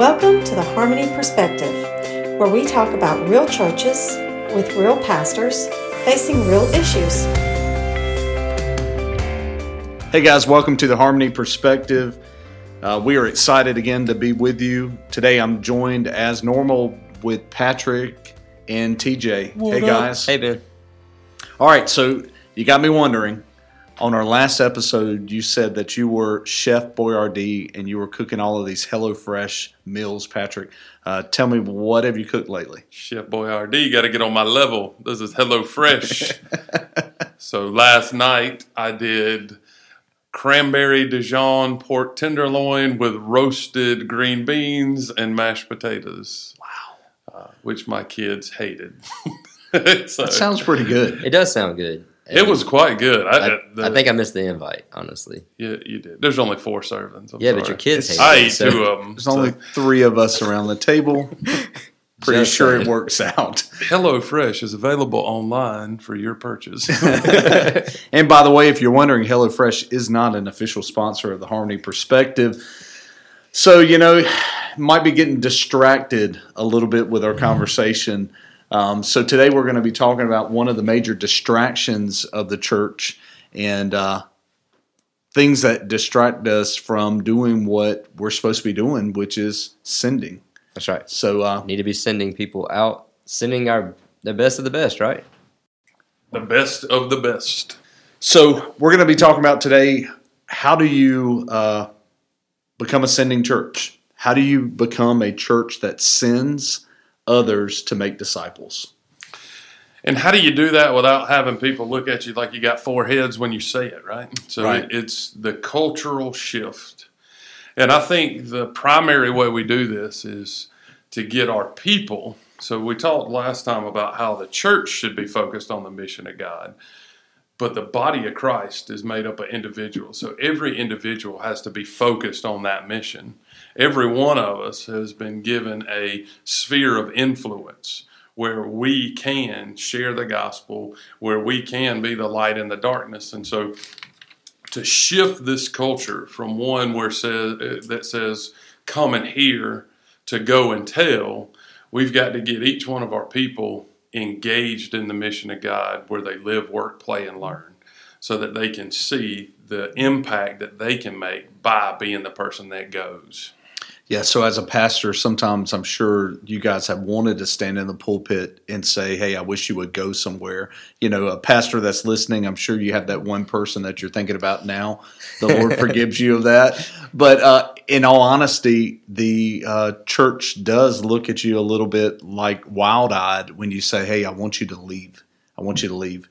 Welcome to the Harmony Perspective, where we talk about real churches with real pastors facing real issues. Hey guys, welcome to the Harmony Perspective. Uh, we are excited again to be with you. Today I'm joined as normal with Patrick and TJ. hey guys. Hey, Ben. All right, so you got me wondering. On our last episode, you said that you were Chef Boyardee and you were cooking all of these HelloFresh meals, Patrick. Uh, tell me, what have you cooked lately? Chef Boyardee, you got to get on my level. This is Hello Fresh. so last night I did cranberry Dijon pork tenderloin with roasted green beans and mashed potatoes. Wow. Uh, which my kids hated. so, that sounds pretty good. It does sound good. It was quite good. I, I, uh, the, I, think I missed the invite, honestly. Yeah, you did. There's only four servings. I'm yeah, sorry. but your kids hate I it, ate so- two of them. There's only three of us around the table. Pretty Just sure saying. it works out. Hello Fresh is available online for your purchase. And by the way, if you're wondering, HelloFresh is not an official sponsor of the Harmony Perspective. So, you know, might be getting distracted a little bit with our mm-hmm. conversation. Um, so, today we're going to be talking about one of the major distractions of the church and uh, things that distract us from doing what we're supposed to be doing, which is sending. That's right. So, uh, Need to be sending people out, sending our the best of the best, right? the best of the best. So we're going to be talking about today. How do you uh, become a sending church? How do you become a church that sends others to make disciples? And how do you do that without having people look at you like you got four heads when you say it, right? So Right. it- it's the cultural shift. And I think the primary way we do this is to get our people. So we talked last time about how the church should be focused on the mission of God. But the body of Christ is made up of individuals. So every individual has to be focused on that mission. Every one of us has been given a sphere of influence where we can share the gospel, where we can be the light in the darkness. And so to shift this culture from one where says uh, that says come and hear to go and tell, we've got to get each one of our people engaged in the mission of God where they live, work, play, and learn so that they can see the impact that they can make by being the person that goes. Yeah, so as a pastor, sometimes I'm sure you guys have wanted to stand in the pulpit and say, Hey, I wish you would go somewhere. You know, a pastor that's listening, I'm sure you have that one person that you're thinking about now. The Lord forgives you of that. But uh, in all honesty, the uh, church does look at you a little bit like wild eyed when you say, Hey, I want you to leave. I want you to leave.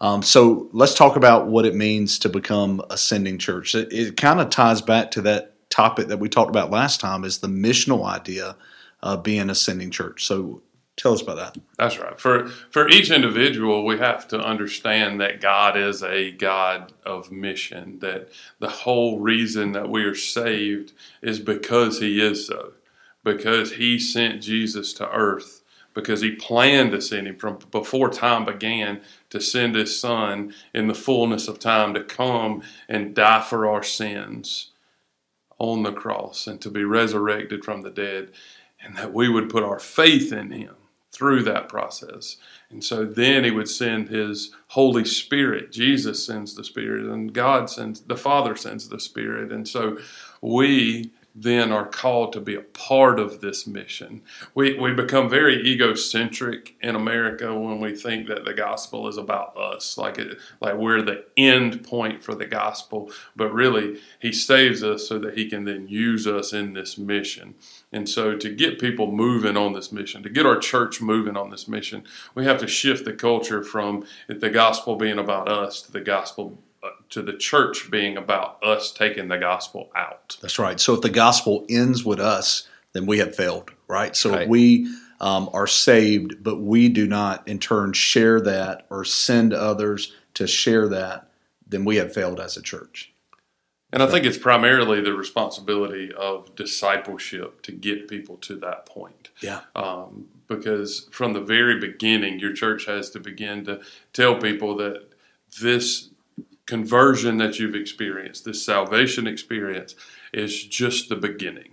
Um, so let's talk about what it means to become a sending church. It, it kind of ties back to that topic that we talked about last time is the missional idea of being a sending church. So tell us about that. That's right. For for each individual, we have to understand that God is a God of mission. That the whole reason that we are saved is because He is so, because He sent Jesus to earth, because He planned to send Him from before time began to send His Son in the fullness of time to come and die for our sins on the cross and to be resurrected from the dead, and that we would put our faith in Him through that process. And so then He would send His Holy Spirit. Jesus sends the Spirit, and God sends, the Father sends the Spirit. And so we then are called to be a part of this mission. We, we become very egocentric in America when we think that the gospel is about us, like it, like we're the end point for the gospel. But really, He saves us so that He can then use us in this mission. And so, to get people moving on this mission, to get our church moving on this mission, we have to shift the culture from the gospel being about us to the gospel to the church being about us taking the gospel out. That's right. So if the gospel ends with us, then we have failed, right? So if we um, are saved, but we do not in turn share that or send others to share that, then we have failed as a church. And I think it's primarily the responsibility of discipleship to get people to that point. Yeah. Um, because from the very beginning, your church has to begin to tell people that this conversion that you've experienced, this salvation experience, is just the beginning.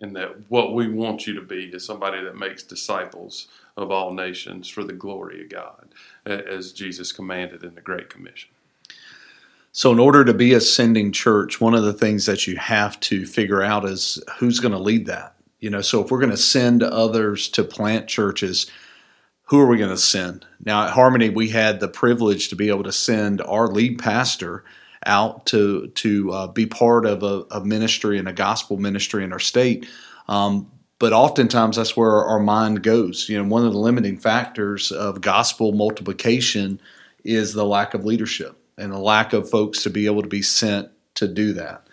and that what we want you to be is somebody that makes disciples of all nations for the glory of God, as Jesus commanded in the Great Commission. So, in order to be a sending church, one of the things that you have to figure out is who's going to lead that. You know, so if we're going to send others to plant churches, who are we going to send? Now, at Harmony, we had the privilege to be able to send our lead pastor out to to uh, be part of a, a, ministry and a gospel ministry in our state. Um, but oftentimes that's where our mind goes. You know, one of the limiting factors of gospel multiplication is the lack of leadership and the lack of folks to be able to be sent to do that.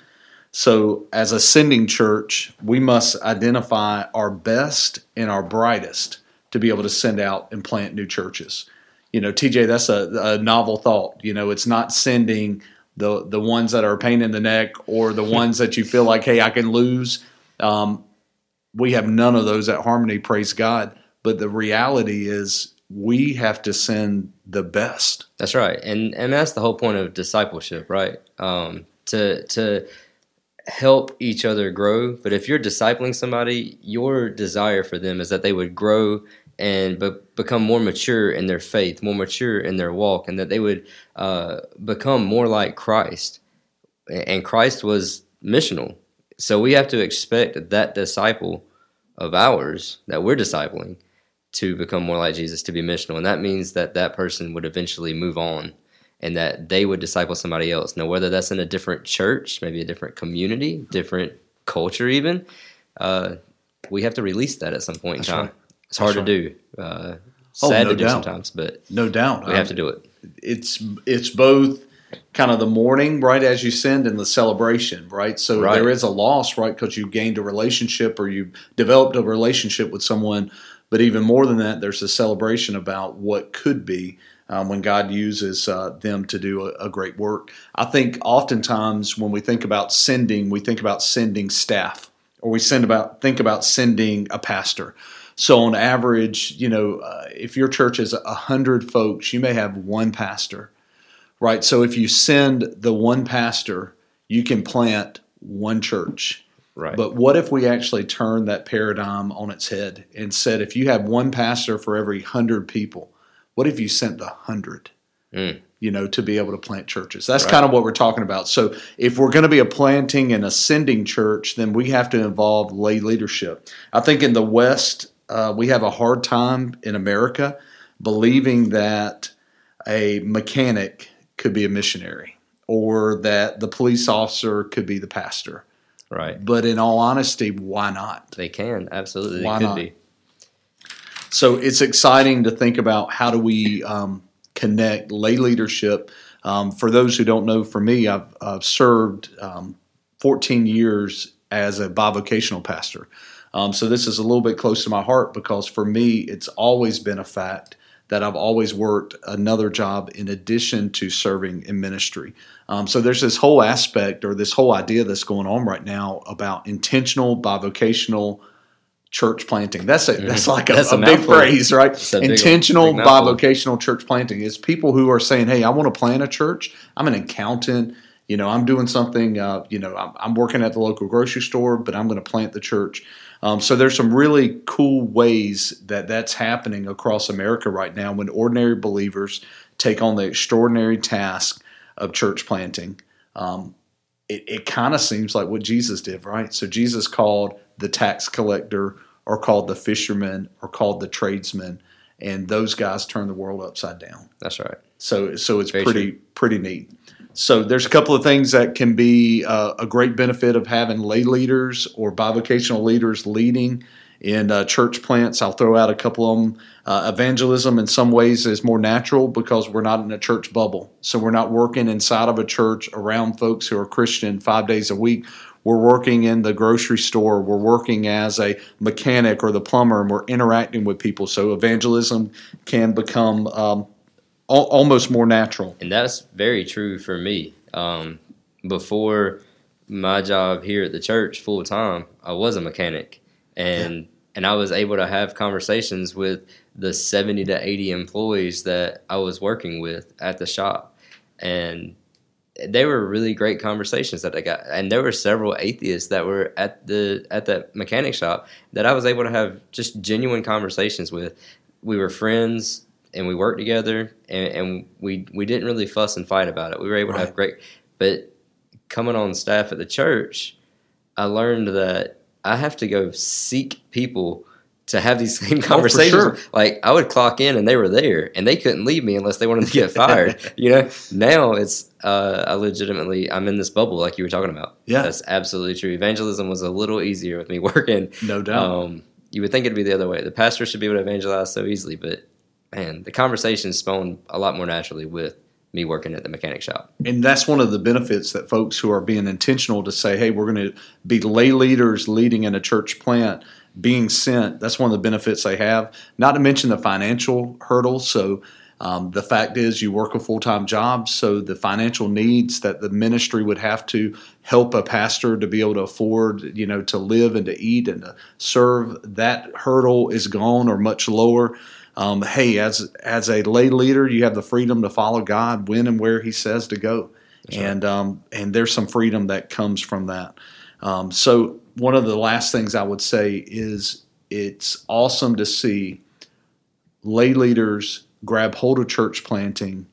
So, as a sending church, we must identify our best and our brightest to be able to send out and plant new churches. You know, TJ, that's a, a novel thought. You know, it's not sending the the ones that are a pain in the neck or the ones that you feel like, hey, I can lose. Um, we have none of those at Harmony, praise God. But the reality is, we have to send the best. That's right, and and that's the whole point of discipleship, right? Um, to to help each other grow. But if you're discipling somebody, your desire for them is that they would grow and be- become more mature in their faith, more mature in their walk, and that they would uh, become more like Christ. And Christ was missional. So we have to expect that disciple of ours that we're discipling to become more like Jesus, to be missional. And that means that that person would eventually move on and that they would disciple somebody else. Now, whether that's in a different church, maybe a different community, different culture, even, uh, we have to release that at some point that's in time. Right. It's hard right. to do. Uh, oh, sad no to do doubt. sometimes, but no doubt we have to do it. It's it's both kind of the mourning right as you send and the celebration right so right. there is a loss right because you gained a relationship or you developed a relationship with someone but even more than that there's a celebration about what could be um, when god uses uh, them to do a, a, great work i think oftentimes when we think about sending we think about sending staff or we send about think about sending a pastor so on average, you know, uh, if your church is a hundred folks, you may have one pastor, right? So if you send the one pastor, you can plant one church. Right. But what if we actually turn that paradigm on its head and said, if you have one pastor for every hundred people, what if you sent the hundred? Mm. You know, to be able to plant churches. That's right. kind of what we're talking about. So, if we're going to be a planting and ascending church, then we have to involve lay leadership. I think in the West, uh, we have a hard time in America believing that a mechanic could be a missionary or that the police officer could be the pastor. Right. But in all honesty, why not? They can absolutely. Why not? Be. So it's exciting to think about how do we um, connect lay leadership. Um, for those who don't know, for me, I've, I've served um, 14 years as a bivocational pastor. Um, so this is a little bit close to my heart because for me, it's always been a fact that I've always worked another job in addition to serving in ministry. Um, so there's this whole aspect or this whole idea that's going on right now about intentional bivocational church planting. That's a, that's mm-hmm. like a, that's a, a big phrase, right? Intentional big, big bivocational church planting is people who are saying, "Hey, I want to plant a church. I'm an accountant." You know, I'm doing something. Uh, you know, I'm, I'm working at the local grocery store, but I'm going to plant the church. Um, so there's some really cool ways that that's happening across America right now when ordinary believers take on the extraordinary task of church planting. Um, it, it kind of seems like what Jesus did, right? So Jesus called the tax collector, or called the fisherman, or called the tradesman, and those guys turned the world upside down. That's right. So so it's Very pretty true. pretty neat. So there's a couple of things that can be uh, a great benefit of having lay leaders or bivocational leaders leading in uh, church plants. I'll throw out a couple of them. Uh, evangelism, in some ways, is more natural because we're not in a church bubble. So we're not working inside of a church around folks who are Christian five days a week. We're working in the grocery store. We're working as a mechanic or the plumber, and we're interacting with people. So evangelism can become um, al- almost more natural. And that's very true for me. Um, before my job here at the church full time, I was a mechanic, and yeah. and I was able to have conversations with the seventy to eighty employees that I was working with at the shop, and they were really great conversations that I got, and there were several atheists that were at the at the mechanic shop that I was able to have just genuine conversations with. We were friends and we worked together, and, and we we didn't really fuss and fight about it. We were able to have great. But coming on staff at the church, I learned that I have to go seek people to have these same conversations. sure. Like I would clock in and they were there, and they couldn't leave me unless they wanted to get fired. you know, now it's uh, I legitimately I'm in this bubble like you were talking about. Yeah. that's absolutely true. Evangelism was a little easier with me working. No doubt. Um, you would think it'd be the other way. The pastor should be able to evangelize so easily, but man, the conversation spawned a lot more naturally with me working at the mechanic shop. and that's one of the benefits that folks who are being intentional to say, hey, we're going to be lay leaders leading in a church plant, being sent. That's one of the benefits they have. Not to mention the financial hurdles. So um, the fact is, you work a full time job, so the financial needs that the ministry would have to help a pastor to be able to afford, you know, to live and to eat and to serve, that hurdle is gone or much lower. Um, hey, as as a lay leader, you have the freedom to follow God when and where He says to go, and um, and there's some freedom that comes from that. Um, so one of the last things I would say is it's awesome to see lay leaders grab hold of church planting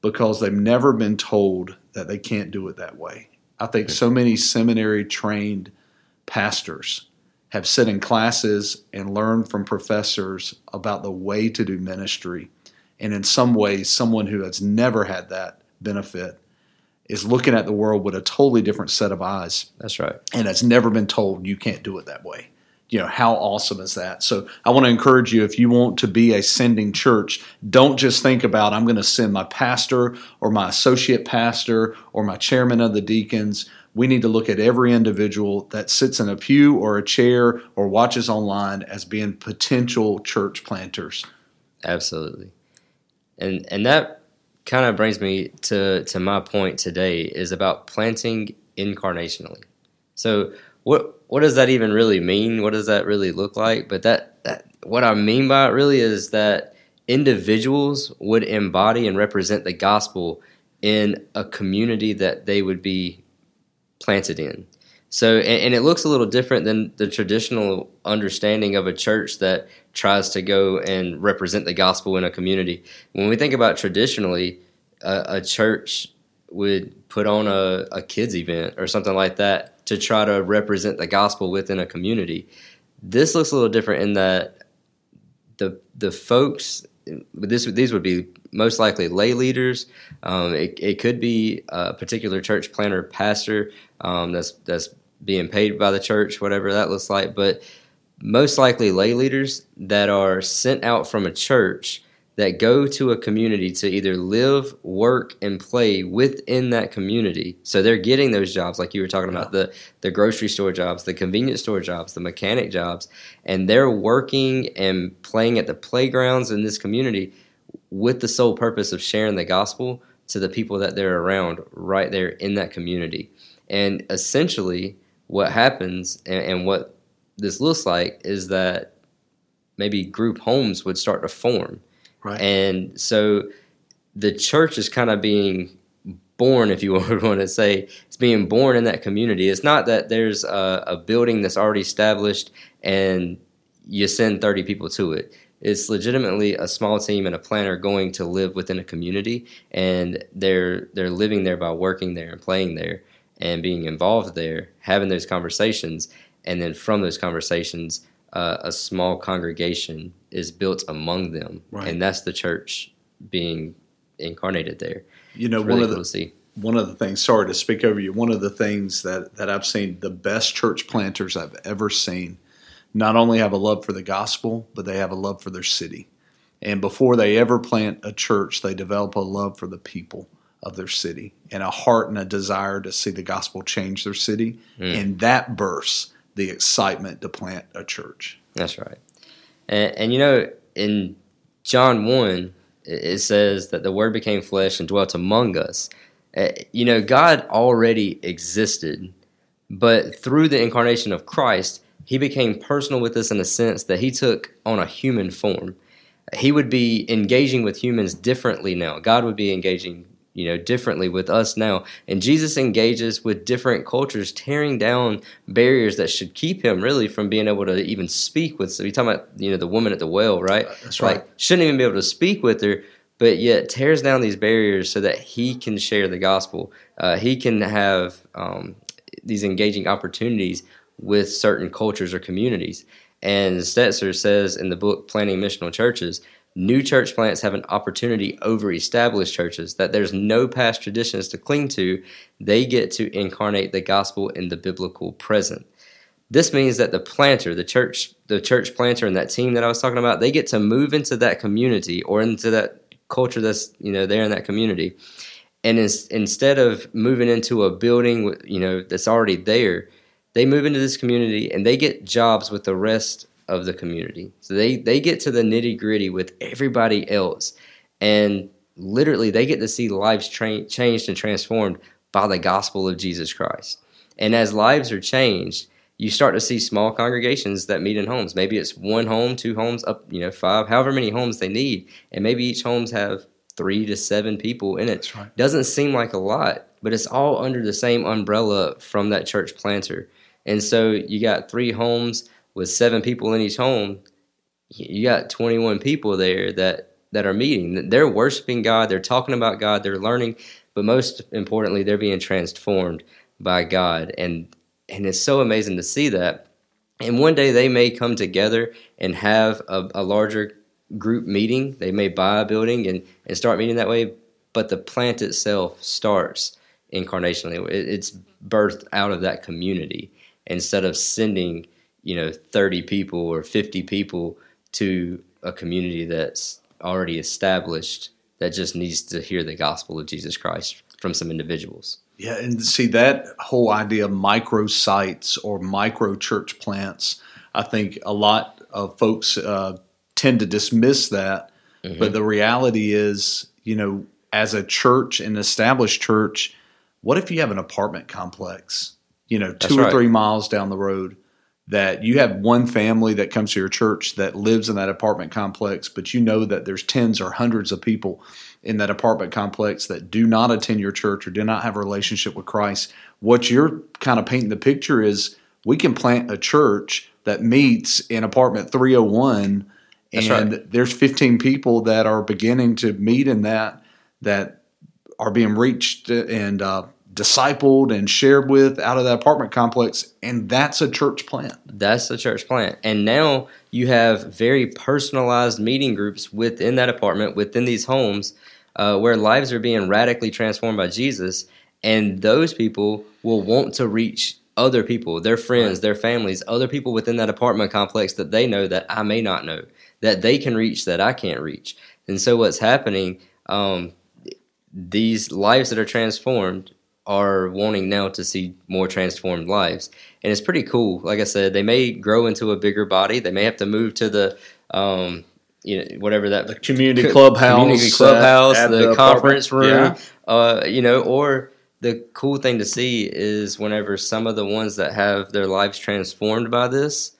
because they've never been told that they can't do it that way. I think so many seminary trained pastors have sit in classes and learned from professors about the way to do ministry. And in some ways, someone who has never had that benefit is looking at the world with a totally different set of eyes That's right. and has never been told you can't do it that way. You know, how awesome is that? So I want to encourage you if you want to be a sending church, don't just think about I'm going to send my pastor or my associate pastor or my chairman of the deacons. We need to look at every individual that sits in a pew or a chair or watches online as being potential church planters. Absolutely. And and that kind of brings me to to my point today is about planting incarnationally. So what what does that even really mean? What does that really look like? But that, that what I mean by it really is that individuals would embody and represent the gospel in a community that they would be planted in. So, and, and it looks a little different than the traditional understanding of a church that tries to go and represent the gospel in a community. When we think about traditionally, a, a church would put on a, a kids event or something like that to try to represent the gospel within a community. This looks a little different in that the the folks this these would be most likely lay leaders. Um, it, it could be a particular church planter, pastor um, that's that's being paid by the church, whatever that looks like. But most likely lay leaders that are sent out from a church that go to a community to either live, work, and play within that community. So they're getting those jobs, like you were talking about the the grocery store jobs, the convenience store jobs, the mechanic jobs, and they're working and playing at the playgrounds in this community with the sole purpose of sharing the gospel to the people that they're around right there in that community. And essentially, what happens and, and what this looks like is that maybe group homes would start to form. Right. And so the church is kind of being born, if you want to say, it's being born in that community. It's not that there's a, a building that's already established and you send 30 people to it. It's legitimately a small team and a planner going to live within a community, and they're they're living there by working there and playing there and being involved there, having those conversations, and then from those conversations, uh, a small congregation is built among them, Right. and that's the church being incarnated there. You know, really one of the see. one of the things sorry to speak over you one of the things that that i've seen the best church planters i've ever seen not only have a love for the gospel but they have a love for their city and before they ever plant a church they develop a love for the people of their city and a heart and a desire to see the gospel change their city mm. and that bursts the excitement to plant a church That's right. And, and you know, in John 1, it says that the Word became flesh and dwelt among us. Uh, You know, God already existed, but through the incarnation of Christ, he became personal with us in a sense that he took on a human form. He would be engaging with humans differently now. God would be engaging you know differently with us now. And jesus engages with different cultures tearing down barriers that should keep him really from being able to even speak with so you talking about you know the woman at the well right? That's right. like shouldn't even be able to speak with her but yet tears down these barriers so that he can share the gospel. Uh, he can have um, these engaging opportunities with certain cultures or communities. And stetzer says in the book planting missional churches New church plants have an opportunity over established churches that there's no past traditions to cling to. They get to incarnate the gospel in the biblical present. This means that the planter, the church, the church planter and that team that I was talking about, they get to move into that community or into that culture that's, you know, there in that community. And instead of moving into a building, you know, that's already there, they move into this community and they get jobs with the rest of the community. So they they get to the nitty gritty with everybody else, and literally they get to see lives tra- changed and transformed by the gospel of Jesus Christ. And as lives are changed, you start to see small congregations that meet in homes. Maybe it's one home, two homes, up you know five, however many homes they need, and maybe each homes have three to seven people in it. right. Doesn't seem like a lot, but it's all under the same umbrella from that church planter. And so you got three homes with seven people in each home, you got 21 people there that that are meeting. They're worshiping God, they're talking about God, they're learning, but most importantly, they're being transformed by God. And and it's so amazing to see that. And one day they may come together and have a, a larger group meeting. They may buy a building and, and start meeting that way, but the plant itself starts incarnationally. It, it's birthed out of that community instead of sending you know 30 people or 50 people to a community that's already established that just needs to hear the gospel of Jesus Christ from some individuals. Yeah, and see that whole idea of micro sites or micro church plants. I think a lot of folks uh, tend to dismiss that, Mm-hmm. but the reality is, you know, as a church, an established church, what if you have an apartment complex, you know, two That's or right. three miles down the road? That you have one family that comes to your church that lives in that apartment complex, but you know that there's tens or hundreds of people in that apartment complex that do not attend your church or do not have a relationship with Christ, what you're kind of painting the picture is we can plant a church that meets in apartment 301 That's and right. there's 15 people that are beginning to meet in that that are being reached and uh, discipled and shared with out of that apartment complex and that's a church plant. That's the church plant. And now you have very personalized meeting groups within that apartment, within these homes, uh, where lives are being radically transformed by Jesus. And those people will want to reach other people, their friends, their families, other people within that apartment complex that they know that I may not know, that they can reach that I can't reach. And so what's happening, um, these lives that are transformed are wanting now to see more transformed lives. And it's pretty cool. Like I said, they may grow into a bigger body. They may have to move to the, um, you know, whatever that community co- clubhouse, community clubhouse, at the, the conference room, apartment. uh, you know, or the cool thing to see is whenever some of the ones that have their lives transformed by this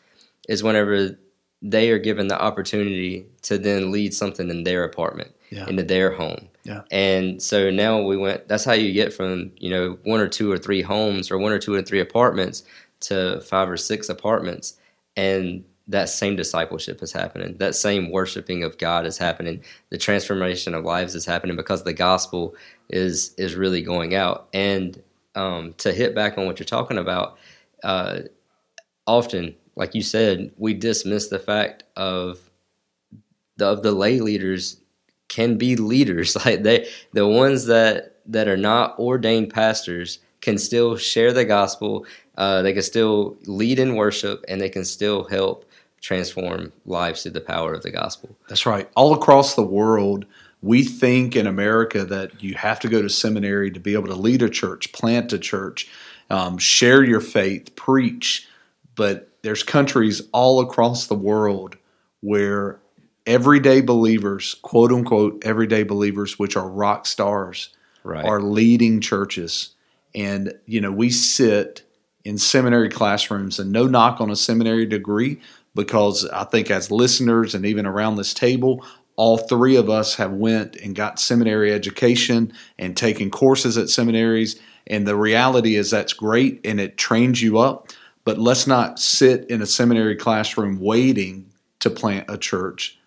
is whenever they are given the opportunity to then lead something in their apartment, Yeah. into their home. Yeah. And so now we went, that's how you get from, you know, one or two or three homes or one or two or three apartments to five or six apartments. And that same discipleship is happening. That same worshiping of God is happening. The transformation of lives is happening because the gospel is is really going out. And um, to hit back on what you're talking about, uh, often, like you said, we dismiss the fact of the of the lay leaders can be leaders. Like they, the ones that that are not ordained pastors can still share the gospel. Uh, they can still lead in worship, and they can still help transform lives through the power of the gospel. That's right. All across the world, we think in America that you have to go to seminary to be able to lead a church, plant a church, um, share your faith, preach. But there's countries all across the world where everyday believers, quote unquote, everyday believers, which are rock stars, Right. are leading churches. And, you know, we sit in seminary classrooms and no knock on a seminary degree because I think as listeners and even around this table, all three of us have went and got seminary education and taken courses at seminaries. And the reality is that's great and it trains you up. But let's not sit in a seminary classroom waiting to plant a church.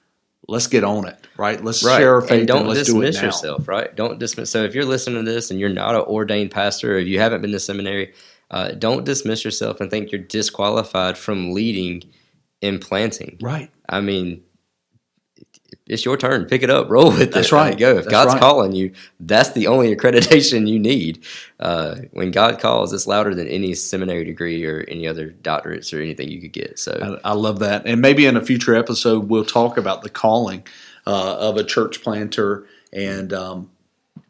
Let's get on it, right? Let's Right. share our faith and don't and let's do dismiss yourself, right? Don't dismiss. So if you're listening to this and you're not an ordained pastor, or if you haven't been to seminary, uh, don't dismiss yourself and think you're disqualified from leading in planting. Right. I mean, it's your turn. Pick it up, roll with That's it. That's right. Go. If That's God's right. calling you, that's the only accreditation you need. Uh, when God calls, it's louder than any seminary degree or any other doctorates or anything you could get. So I, I love that. And maybe in a future episode, we'll talk about the calling uh, of a church planter and um,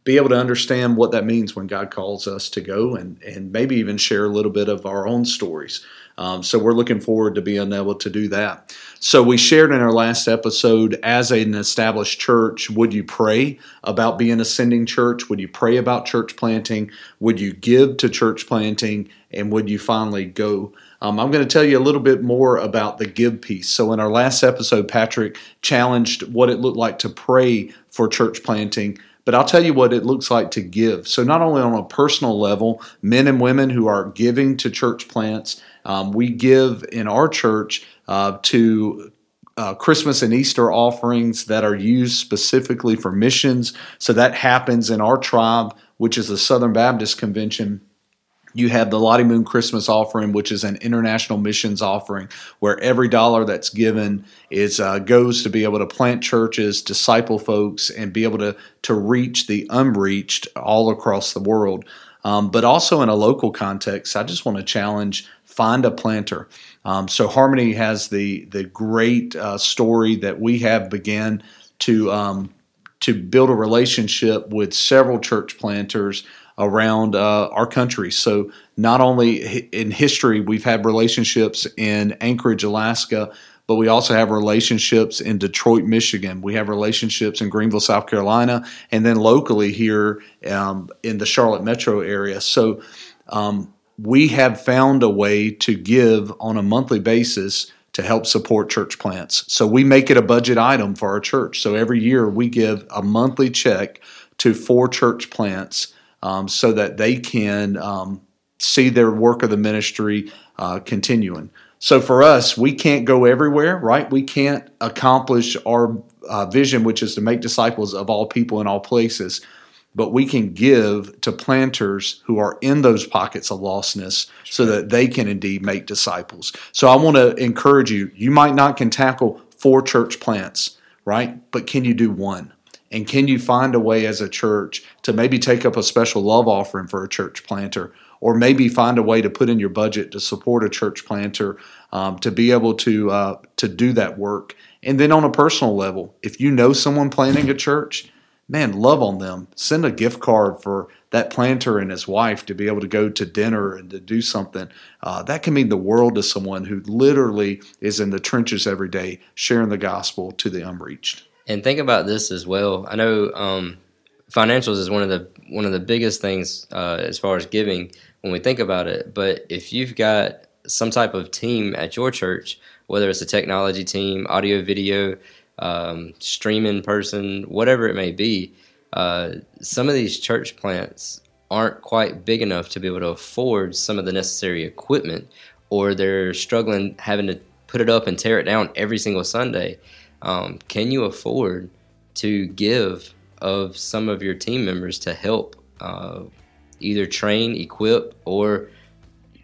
be able to understand what that means when God calls us to go and, and maybe even share a little bit of our own stories. Um, so we're looking forward to being able to do that. So we shared in our last episode as an established church, would you pray about being a sending church? Would you pray about church planting? Would you give to church planting? And would you finally go? Um, I'm going to tell you a little bit more about the give piece. So, in our last episode, Patrick challenged what it looked like to pray for church planting, but I'll tell you what it looks like to give. So, not only on a personal level, men and women who are giving to church plants, um, we give in our church uh, to uh, Christmas and Easter offerings that are used specifically for missions. So that happens in our tribe, which is the Southern Baptist Convention. You have the Lottie Moon Christmas offering, which is an international missions offering, where every dollar that's given is uh, goes to be able to plant churches, disciple folks, and be able to to reach the unreached all across the world. Um, but also in a local context, I just want to challenge: find a planter. Um, so Harmony has the the great uh, story that we have began to um, to build a relationship with several church planters around uh, our country. So not only in history we've had relationships in Anchorage, Alaska, but we also have relationships in Detroit, Michigan. We have relationships in Greenville, South Carolina, and then locally here um, in the Charlotte metro area. So um, we have found a way to give on a monthly basis to help support church plants. So we make it a budget item for our church. So every year we give a monthly check to four church plants um, so that they can um, see their work of the ministry uh, continuing. So for us, we can't go everywhere, right? We can't accomplish our uh, vision, which is to make disciples of all people in all places but we can give to planters who are in those pockets of lostness so that they can indeed make disciples. So I want to encourage you, you might not can tackle four church plants, right? But can you do one? And can you find a way as a church to maybe take up a special love offering for a church planter? Or maybe find a way to put in your budget to support a church planter um, to be able to uh, to do that work. And then on a personal level, if you know someone planting a church, man, love on them. Send a gift card for that planter and his wife to be able to go to dinner and to do something. Uh, that can mean the world to someone who literally is in the trenches every day sharing the gospel to the unreached. And think about this as well. I know um, financials is one of the one of the biggest things uh, as far as giving when we think about it. But if you've got some type of team at your church, whether it's a technology team, audio, video, um, streaming person, whatever it may be, uh, some of these church plants aren't quite big enough to be able to afford some of the necessary equipment, or they're struggling having to put it up and tear it down every single Sunday. Um, can you afford to give of some of your team members to help uh, either train, equip, or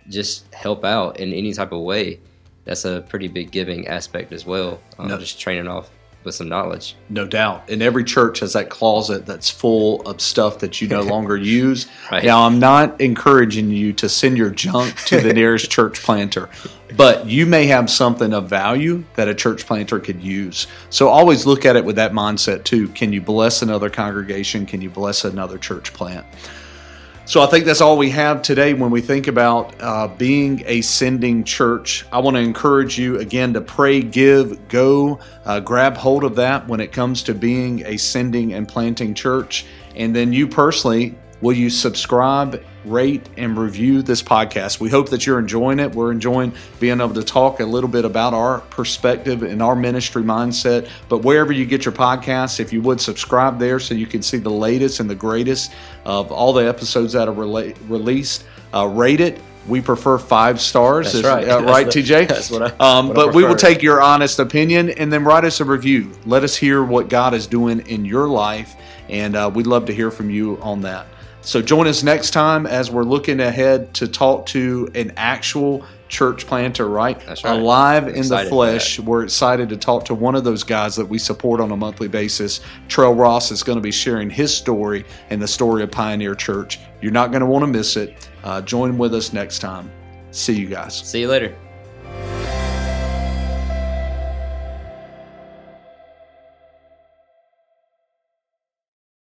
just help out in any type of way? That's a pretty big giving aspect as well. Um, No. Just training off with some knowledge. No doubt. And every church has that closet that's full of stuff that you no longer use. Right. Now, I'm not encouraging you to send your junk to the nearest church planter, but you may have something of value that a church planter could use. So always look at it with that mindset too. Can you bless another congregation? Can you bless another church plant? So I think that's all we have today when we think about uh, being a sending church. I want to encourage you again to pray, give, go, uh, grab hold of that when it comes to being a sending and planting church. And then you personally, Will you subscribe, rate, and review this podcast? We hope that you're enjoying it. We're enjoying being able to talk a little bit about our perspective and our ministry mindset. But wherever you get your podcasts, if you would subscribe there so you can see the latest and the greatest of all the episodes that are rela- released, uh, rate it. We prefer five stars. That's right. uh, That's right, the- TJ? that's what I- Um, what I but we will take your honest opinion and then write us a review. Let us hear what God is doing in your life, and uh, we'd love to hear from you on that. So join us next time as we're looking ahead to talk to an actual church planter, right? That's right. Alive in the flesh. We're excited to talk to one of those guys that we support on a monthly basis. Trell Ross is going to be sharing his story and the story of Pioneer Church. You're not going to want to miss it. Uh, join with us next time. See you guys. See you later.